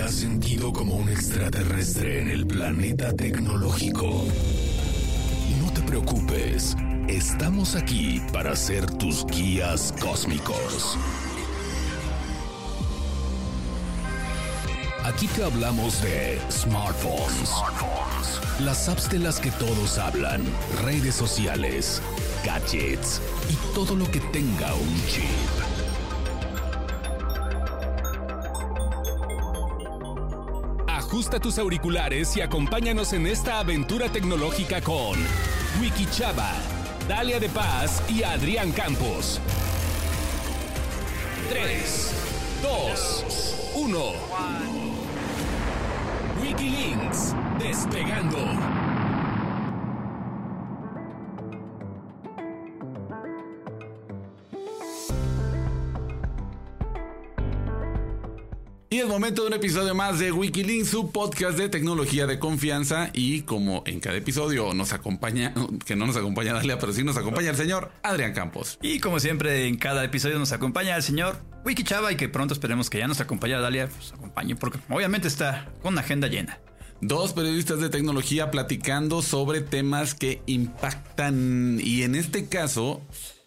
te has sentido como un extraterrestre en el planeta tecnológico? No te preocupes, estamos aquí para ser tus guías cósmicos. Aquí te hablamos de smartphones, las apps de las que todos hablan, redes sociales, gadgets y todo lo que tenga un chip. Ajusta tus auriculares y acompáñanos en esta aventura tecnológica con Wiki Chava, Dalia de Paz y Adrián Campos. 3, 2, 1. Wikilinks, despegando. Momento de un episodio más de Wikilinks, su podcast de tecnología de confianza. Y como en cada episodio nos acompaña, que no nos acompaña Dalia, pero sí nos acompaña el señor Adrián Campos. Y como siempre, en cada episodio nos acompaña el señor Wiki Chava y que pronto esperemos que ya nos acompañe Dalia, pues acompañe, porque obviamente está con una agenda llena. Dos periodistas de tecnología platicando sobre temas que impactan. Y en este caso,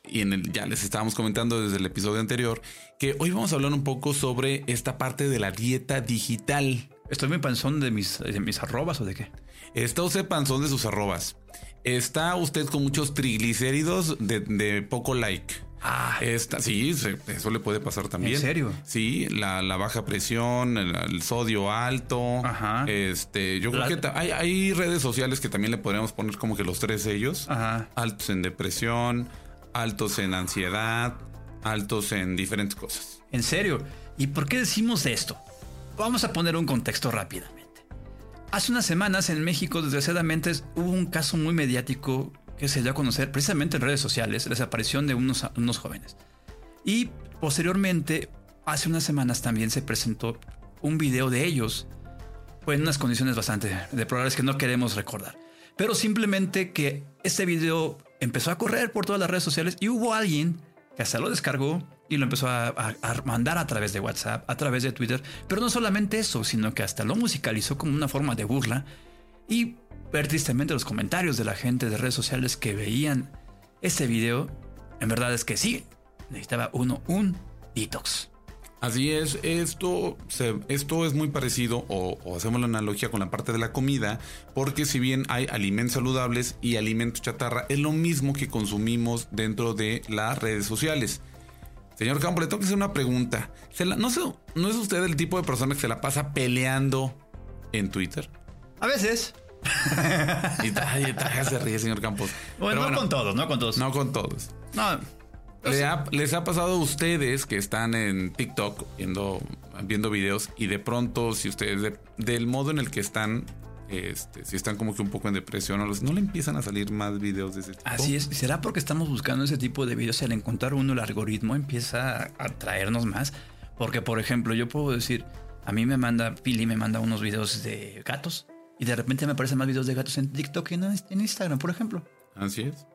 y en el, ya les estábamos comentando desde el episodio anterior, que hoy vamos a hablar un poco sobre esta parte de la dieta digital. ¿Estoy muy panzón de mis, de mis arrobas o de qué? Está usted panzón de sus arrobas. Está usted con muchos triglicéridos de, de poco like. Ah, Está, sí, eso le puede pasar también. ¿En serio? Sí, la, la baja presión, el, el sodio alto. Ajá. Este, yo creo que hay, hay redes sociales que también le podríamos poner como que los tres sellos. Ajá. Altos en depresión, altos en ansiedad, altos en diferentes cosas. en serio. ¿Y por qué decimos esto? Vamos a poner un contexto rápidamente. Hace unas semanas en México, desgraciadamente, hubo un caso muy mediático que se dio a conocer precisamente en redes sociales, la desaparición de unos, unos jóvenes. Y posteriormente, hace unas semanas también se presentó un video de ellos, pues en unas condiciones bastante deplorables que no queremos recordar. Pero simplemente que este video empezó a correr por todas las redes sociales y hubo alguien que hasta lo descargó y lo empezó a, a- a mandar a través de WhatsApp, a través de Twitter. Pero no solamente eso, sino que hasta lo musicalizó como una forma de burla y ver tristemente los comentarios de la gente de redes sociales que veían este video. En verdad es que sí, necesitaba uno un detox. Así es, esto, se- esto es muy parecido o, o hacemos la analogía con la parte de la comida, porque si bien hay alimentos saludables y alimentos chatarra, es lo mismo que consumimos dentro de las redes sociales. Señor Campo, le tengo que hacer una pregunta. ¿Se la- no, sé, ¿No es usted el tipo de persona que se la pasa peleando en Twitter? A veces. Y ay, ay, se ríe, señor Campos. Bueno, Pero no con todos, no con todos. No con todos. No, Le ha- les ha pasado a ustedes que están en TikTok viendo, viendo videos y de pronto, si ustedes, de- del modo en el que están, este, si están como que un poco en depresión o los, no le empiezan a salir más videos de ese tipo. Así es. ¿Será porque estamos buscando ese tipo de videos y al encontrar uno el algoritmo empieza a traernos más? Porque, por ejemplo, yo puedo decir, a mí me manda, Pili me manda unos videos de gatos y de repente me aparecen más videos de gatos en TikTok que en, en Instagram, por ejemplo. Así es.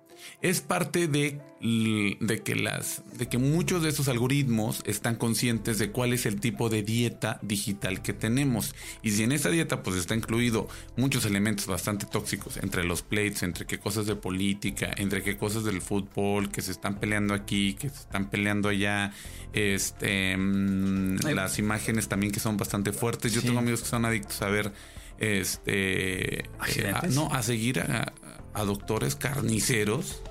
Es parte de, de que las de que muchos de estos algoritmos están conscientes de cuál es el tipo de dieta digital que tenemos. Y si en esa dieta pues está incluido muchos elementos bastante tóxicos, entre los plates, entre qué cosas de política, entre qué cosas del fútbol, que se están peleando aquí, que se están peleando allá, este mm, Ay. las imágenes también que son bastante fuertes. Yo Sí. tengo amigos que son adictos a ver este eh, a- no, a seguir a, a doctores carniceros.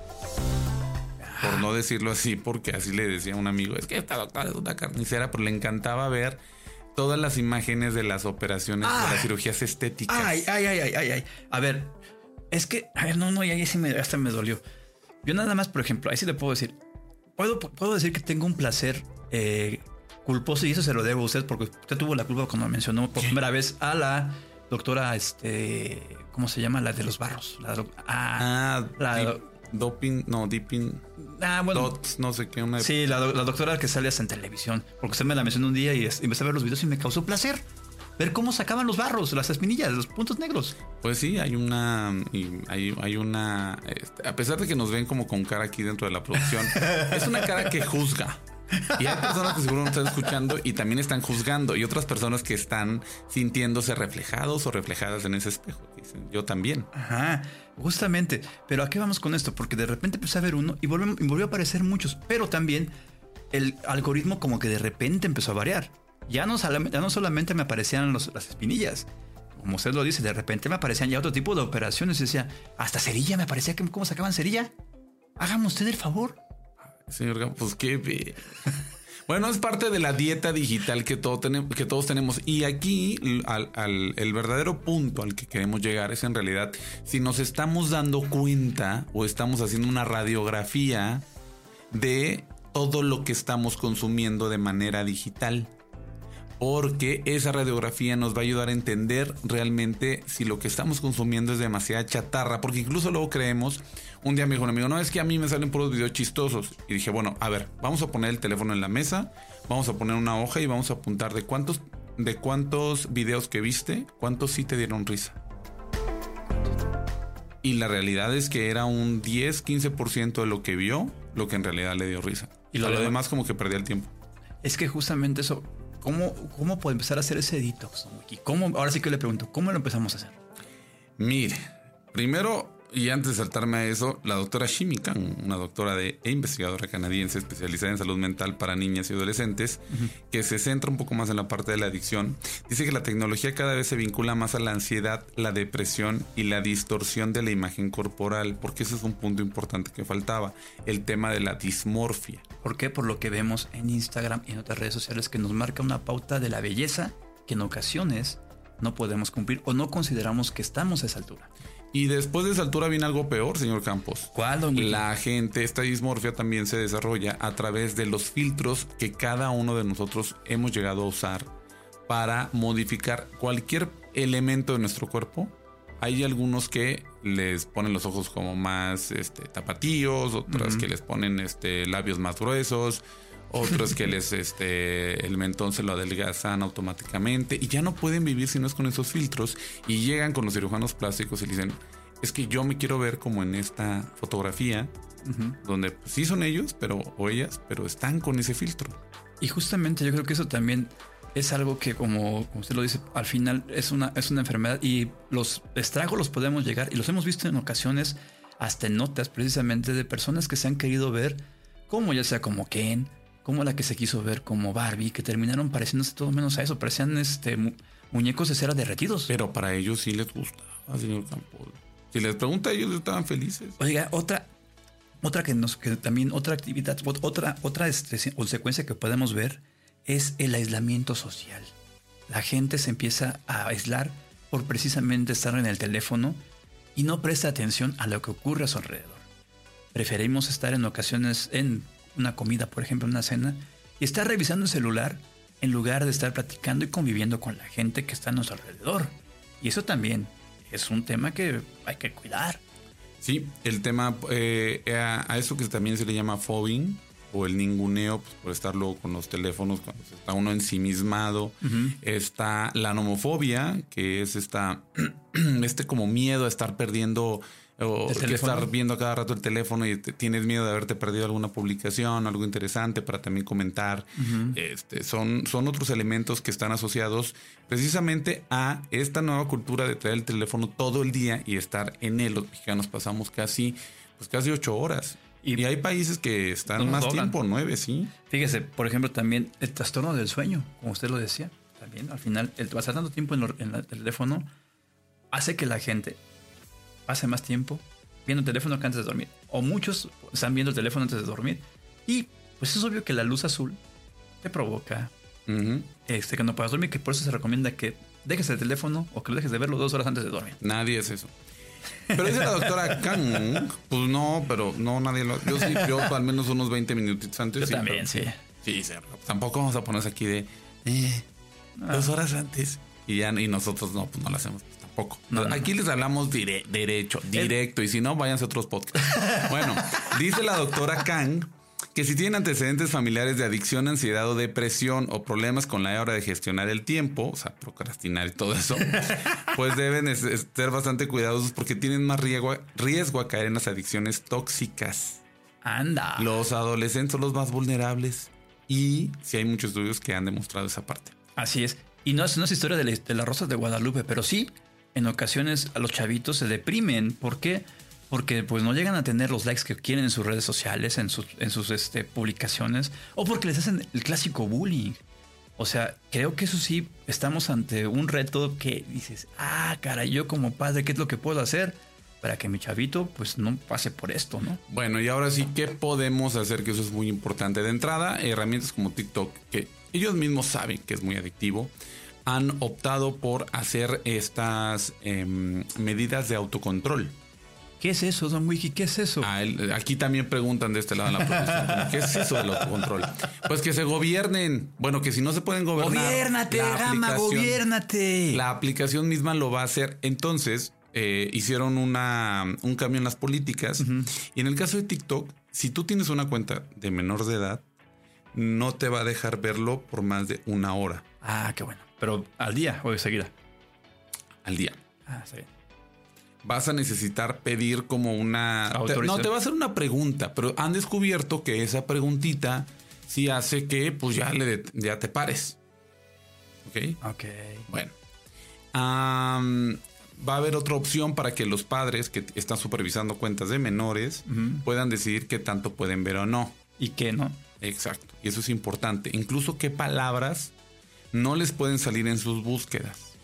Por no decirlo así, porque así le decía un amigo, es que esta doctora es una carnicera, pero le encantaba ver todas las imágenes de las operaciones, de Ah. las cirugías estéticas. Ay, ay, ay, ay, ay, ay. A ver, es que, a ver, no, no, y ahí sí me, hasta me dolió. Yo nada más, por ejemplo, ahí sí le puedo decir, puedo, puedo decir que tengo un placer eh, culposo y eso se lo debo a usted porque usted tuvo la culpa cuando mencionó por primera vez a la doctora, este, ¿cómo se llama? La de los barros. La ah, Ah, La- dip- doping, no, dipping, ah, bueno. dots, no sé qué, una Sí, la, la doctora que sale hasta en televisión, porque usted me la mencionó un día y empecé a ver los videos y me causó placer. Ver cómo sacaban los barros, las espinillas, los puntos negros. Pues sí, hay una. hay, hay una. este, a pesar de que nos ven como con cara aquí dentro de la producción, es una cara que juzga. Y hay personas que seguro están escuchando y también están juzgando. Y otras personas que están sintiéndose reflejados o reflejadas en ese espejo. Dicen, yo también. Ajá, justamente. Pero ¿a qué vamos con esto? Porque de repente empecé a ver uno y volvió, y volvió a aparecer muchos. Pero también el algoritmo como que de repente empezó a variar. Ya no, ya no solamente me aparecían las espinillas. Como usted lo dice, de repente me aparecían ya otro tipo de operaciones. Y decía, hasta cerilla me parecía que cómo sacaban cerilla. Hágame usted el favor. Señor Gam- pues qué Bueno, es parte de la dieta digital que, tenemos, que todos tenemos. Y aquí al- el verdadero punto al que queremos llegar es en realidad si nos estamos dando cuenta o estamos haciendo una radiografía de todo lo que estamos consumiendo de manera digital. Porque esa radiografía nos va a ayudar a entender realmente si lo que estamos consumiendo es demasiada chatarra. Porque incluso luego creemos, un día me dijo un amigo, no es que a mí me salen puros videos chistosos. Y dije, bueno, a ver, vamos a poner el teléfono en la mesa, vamos a poner una hoja y vamos a apuntar de cuántos, de cuántos videos que viste, cuántos sí te dieron risa. Y la realidad es que era un 10, 15% de lo que vio, lo que en realidad le dio risa. Y lo lo, demás como que perdía el tiempo. Es que justamente eso, ¿cómo, cómo puedo empezar a hacer ese detox? ¿Cómo, ahora sí que le pregunto, ¿cómo lo empezamos a hacer? Mire, primero, y antes de saltarme a eso, la doctora Shimi una doctora de, e investigadora canadiense especializada en salud mental para niñas y adolescentes, que se centra un poco más en la parte de la adicción, dice que la tecnología cada vez se vincula más a la ansiedad, la depresión y la distorsión de la imagen corporal, porque ese es un punto importante que faltaba, el tema de la dismorfia. ¿Por qué? Por lo que vemos en Instagram y en otras redes sociales que nos marca una pauta de la belleza que en ocasiones no podemos cumplir o no consideramos que estamos a esa altura. Y después de esa altura viene algo peor, señor Campos. ¿Cuál, don? La gente, esta dismorfia también se desarrolla a través de los filtros que cada uno de nosotros hemos llegado a usar para modificar cualquier elemento de nuestro cuerpo. Hay algunos que les ponen los ojos como más este, tapatíos, otras que les ponen este, labios más gruesos, otros que les este, el mentón se lo adelgazan automáticamente y ya no pueden vivir si no es con esos filtros y llegan con los cirujanos plásticos y le dicen es que yo me quiero ver como en esta fotografía donde pues, sí son ellos pero o ellas pero están con ese filtro Y justamente yo creo que eso también es algo que, como, como usted lo dice, al final es una, es una enfermedad y los estragos los podemos llegar y los hemos visto en ocasiones hasta en notas precisamente de personas que se han querido ver como ya sea como Ken, como la que se quiso ver como Barbie, que terminaron pareciéndose todo menos a eso, parecían este, mu- muñecos de cera derretidos. pero para ellos sí les gusta señor Campos si les pregunta ellos estaban felices Oiga, otra, otra que nos, que también otra actividad, ot- otra, otra este, consecuencia que podemos ver es el aislamiento social. La gente se empieza a aislar por precisamente estar en el teléfono y no presta atención a lo que ocurre a su alrededor. Preferimos estar en ocasiones en una comida, por ejemplo, una cena, y estar revisando el celular en lugar de estar platicando y conviviendo con la gente que está a nuestro alrededor. Y eso también es un tema que hay que cuidar. Sí, el tema eh, a, a eso que también se le llama fobbing o el ninguneo, pues, por estar luego con los teléfonos cuando está uno ensimismado. Está la nomofobia, que es esta, este como miedo a estar perdiendo o ¿El que estar viendo cada rato el teléfono y te- tienes miedo de haberte perdido alguna publicación, algo interesante para también comentar. este, son, son otros elementos que están asociados precisamente a esta nueva cultura de traer el teléfono todo el día y estar en él. Los mexicanos pasamos casi, pues casi ocho horas. Y, Y- hay países que están más doblan. tiempo, nueve, sí. Fíjese, por ejemplo, también el trastorno del sueño, como usted lo decía, también al final, el pasar tanto tiempo en, lo- en la- el teléfono hace que la gente pase más tiempo viendo el teléfono que antes de dormir. O muchos están viendo el teléfono antes de dormir. Y pues es obvio que la luz azul te provoca este, que no puedas dormir, que por eso se recomienda que dejes el teléfono o que lo dejes de verlo dos horas antes de dormir. Nadie es eso. Pero dice la doctora Kang, pues no, pero no, nadie lo. Yo sí, yo al menos unos 20 minutitos antes. Yo sí, también, pero- sí. Sí, sí, tampoco vamos a ponerse aquí de eh, Ah. dos horas antes. Y ya y nosotros no, pues no lo hacemos tampoco. No, no, aquí les hablamos dire- derecho, directo. Y si no, váyanse a otros podcasts. bueno, dice la doctora Kang que si tienen antecedentes familiares de adicción, ansiedad o depresión o problemas con la hora de gestionar el tiempo, o sea, procrastinar y todo eso, pues deben ser bastante cuidadosos porque tienen más riesgo, a- riesgo a caer en las adicciones tóxicas. Anda. Los adolescentes son los más vulnerables. Y sí hay muchos estudios que han demostrado esa parte. Así es. Y no es, no es historia de, la, de las rosas de Guadalupe, pero sí, en ocasiones a los chavitos se deprimen. ¿Por qué? Porque pues no llegan a tener los likes que quieren en sus redes sociales, en sus, en sus este, publicaciones, o porque les hacen el clásico bullying. O sea, creo que eso sí, estamos ante un reto que dices, ah, cara, yo como padre, ¿qué es lo que puedo hacer para que mi chavito pues no pase por esto, ¿no? Bueno, y ahora sí, ¿qué podemos hacer? Que eso es muy importante. De entrada, herramientas como TikTok, que ellos mismos saben que es muy adictivo, han optado por hacer estas em, medidas de autocontrol. ¿Qué es eso, Don Wiki? ¿Qué es eso? Ah, el- aquí también preguntan de este lado en la protesta. ¿Qué es eso del autocontrol? Pues que se gobiernen. Bueno, que si no se pueden gobernar. Gobiérnate, la Gama, gobiérnate. La aplicación misma lo va a hacer. Entonces, eh, hicieron una, un cambio en las políticas. Y en el caso de TikTok, si tú tienes una cuenta de menor de edad, no te va a dejar verlo por más de una hora Ah, qué bueno. Pero al día o de seguida. al día. Ah, bien. Vas a necesitar pedir como una... te- no, te va a hacer una pregunta, pero han descubierto que esa preguntita sí hace que pues ya, le ya te pares. ¿Ok? Ok. Bueno. Am, va a haber otra opción para que los padres que están supervisando cuentas de menores puedan decidir qué tanto pueden ver o no. ¿Y qué, no? Exacto. Y eso es importante. Incluso qué palabras no les pueden salir en sus búsquedas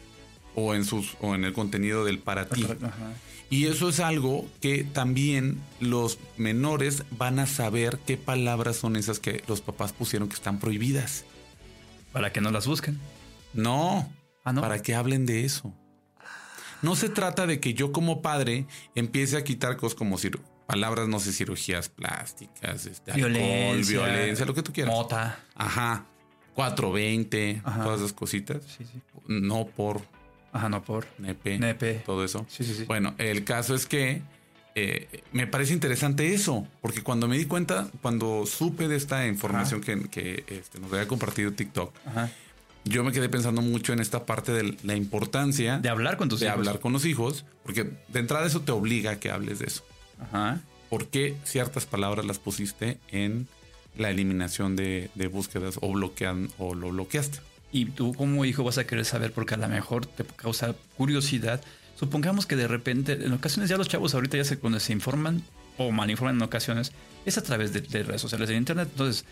o en sus o en el contenido del para ti. Ajá. Y eso es algo que también los menores van a saber qué palabras son esas que los papás pusieron que están prohibidas. Para que no las busquen. No, Ah, ¿no? para que hablen de eso. No se trata de que yo como padre empiece a quitar cosas como cir- palabras, no sé, cirugías plásticas, este, alcohol, Violencia. violencia, lo que tú quieras. Mota. Ajá. 420, Ajá. todas esas cositas. Sí, sí. No por Ajá, no por. nepe, Nepe. todo eso. Sí, sí, sí. Bueno, el caso es que eh, me parece interesante eso, porque cuando me di cuenta, cuando supe de esta información que, que, este, nos había compartido TikTok, Ajá. yo me quedé pensando mucho en esta parte de la importancia De hablar con tus de hijos. hablar con los hijos, porque de entrada eso te obliga a que hables de eso. Ajá. ¿Por qué ciertas palabras las pusiste en la eliminación de, de búsquedas o bloquean o lo bloqueaste? Y tú como hijo vas a querer saber porque a lo mejor te causa curiosidad. Supongamos que de repente, en ocasiones ya los chavos ahorita ya se, cuando se informan o malinforman en ocasiones, es a través de, de redes sociales, de internet. Entonces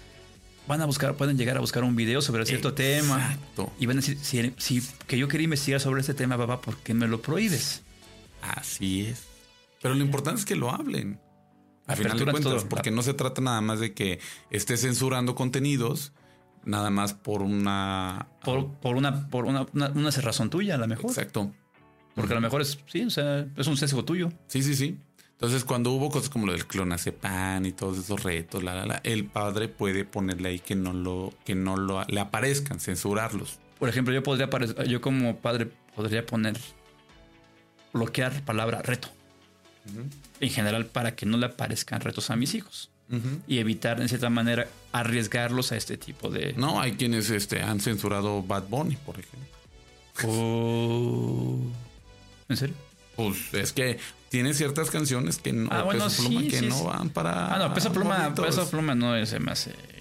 van a buscar, pueden llegar a buscar un video sobre cierto tema Exacto. y van a decir, si, si que yo quería investigar sobre este tema, papá, ¿por qué me lo prohíbes? Así es. Pero lo importante es que lo hablen. Al final de cuentas, todo. porque no se trata nada más de que esté censurando contenidos, nada más por una... Por, por una, por una, una, una razón tuya, a lo mejor. Exacto. Porque a lo mejor es, sí, o sea, es un sesgo tuyo. Sí, sí, sí. Entonces, cuando hubo cosas como lo del clonazepam y todos esos retos, la, la, la, el padre puede ponerle ahí que no lo, que no lo le aparezcan, censurarlos. Por ejemplo, yo podría yo como padre podría poner bloquear palabra reto. En general, para que no le aparezcan retos a mis hijos. Y evitar, en cierta manera, arriesgarlos a este tipo de. No, hay quienes este, han censurado Bad Bunny, por ejemplo. Oh. ¿En serio? Pues es que tiene ciertas canciones que no, Ah, bueno, Peso Pluma sí, que sí, no sí. van para. Ah, no, peso pluma, peso pluma no es más igual.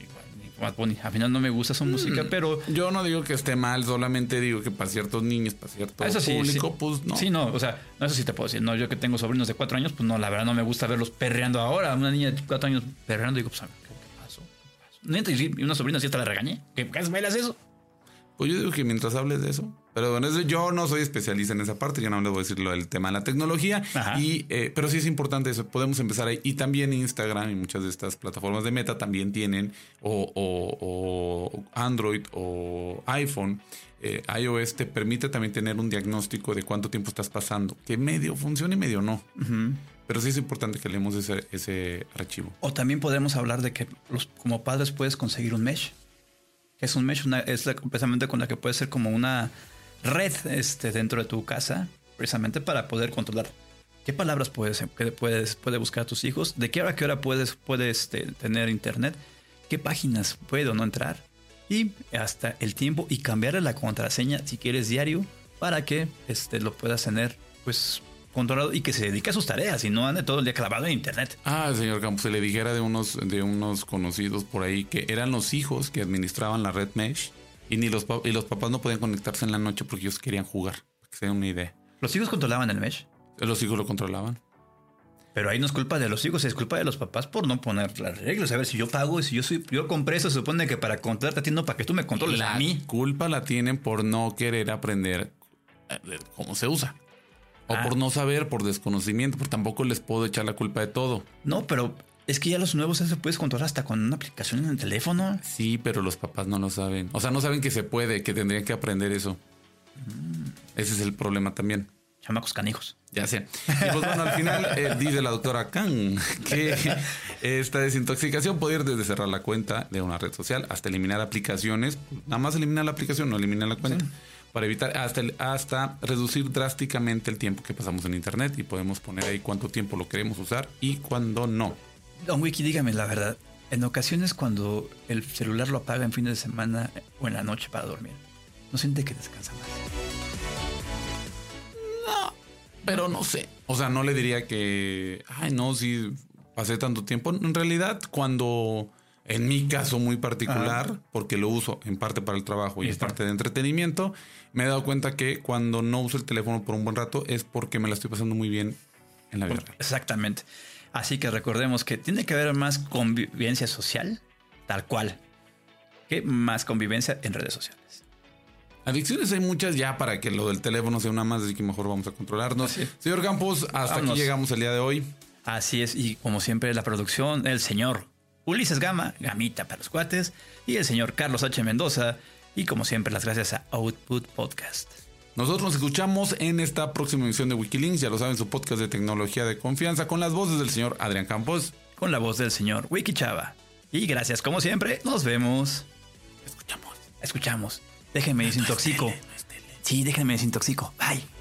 Bad Bunny. Al final no me gusta su música, pero. Yo no digo que esté mal, solamente digo que para ciertos niños, para cierto Eso sí, público, sí. pues no. Sí, no, o sea, no, eso sí te puedo decir. No, yo que tengo sobrinos de cuatro años, pues no, la verdad no me gusta verlos perreando ahora. Una niña de cuatro años perreando, digo, pues, ¿qué pasó? ¿Qué pasó? Y una sobrina sí hasta la regañé. ¿Qué qué bailas eso? Pues yo digo que mientras hables de eso. Pero bueno, eso yo no soy especialista en esa parte, yo no les voy a decir lo del tema de la tecnología. Ajá. Y, eh, pero sí es importante eso, podemos empezar ahí. Y también Instagram y muchas de estas plataformas de meta también tienen, o, o- o Android o iPhone, eh, iOS te permite también tener un diagnóstico de cuánto tiempo estás pasando, que medio funciona y medio no. Pero sí es importante que leemos ese, ese archivo. O también podemos hablar de que los, como padres puedes conseguir un mesh. Es un mesh, una, es la- precisamente con la que puede ser como una red este, dentro de tu casa, precisamente para poder controlar qué palabras puedes, que puedes puede buscar a tus hijos, de qué hora a qué hora puedes, puedes este, tener internet, qué páginas puede o no entrar, y hasta el tiempo y cambiarle la contraseña si quieres diario para que este, lo puedas tener pues controlado y que se dedique a sus tareas y no ande todo el día clavado en internet. Ah, señor Campos, se le dijera de unos, de unos conocidos por ahí que eran los hijos que administraban la red Mesh y ni los, y los papás no podían conectarse en la noche porque ellos querían jugar, para que se den una idea. ¿Los hijos controlaban el Mesh? Los hijos lo controlaban. Pero ahí no es culpa de los hijos, es culpa de los papás por no poner las reglas. A ver, si yo pago, si yo soy, yo compré eso, se supone que para controlarte a ti, no para que tú me controles la a mí. culpa la tienen por no querer aprender eh, cómo se usa. O Ah. por no saber, por desconocimiento, porque tampoco les puedo echar la culpa de todo. No, pero es que ya los nuevos se puedes controlar hasta con una aplicación en el teléfono. Sí, pero los papás no lo saben. O sea, no saben que se puede, que tendrían que aprender eso. Ese es el problema también. Chamacos canijos. Ya sé. Y pues bueno, al final eh, dice la doctora Kang que esta desintoxicación puede ir desde cerrar la cuenta de una red social hasta eliminar aplicaciones. Nada más eliminar la aplicación, no eliminar la cuenta. Para evitar hasta, el- hasta reducir drásticamente el tiempo que pasamos en Internet y podemos poner ahí cuánto tiempo lo queremos usar y cuándo no. Don Wiki, dígame la verdad. En ocasiones cuando el celular lo apaga en fin de semana o en la noche para dormir, ¿no siente que descansa más? Pero no sé. O sea, no le diría que, ay, no, si pasé tanto tiempo. En realidad, cuando, en mi caso muy particular, porque lo uso en parte para el trabajo y en Está. parte de entretenimiento, me he dado cuenta que cuando no uso el teléfono por un buen rato es porque me la estoy pasando muy bien en la vida real. Así que recordemos que tiene que haber más convivencia social, tal cual, que más convivencia en redes sociales. Adicciones hay muchas ya para que lo del teléfono sea una más, así que mejor vamos a controlarnos. Señor Campos, hasta Vámonos. aquí llegamos el día de hoy. Así es, y como siempre, la producción, el señor Ulises Gama, Gamita para los cuates, y el señor Carlos H. Mendoza, y como siempre, las gracias a Output Podcast. Nosotros nos escuchamos en esta próxima emisión de Wikilinks, ya lo saben, su podcast de tecnología de confianza con las voces del señor Adrián Campos. Con la voz del señor Wiki Chava. Y gracias, como siempre, nos vemos. Escuchamos. Escuchamos. Déjenme desintoxico. Sí, déjenme desintoxico. Bye.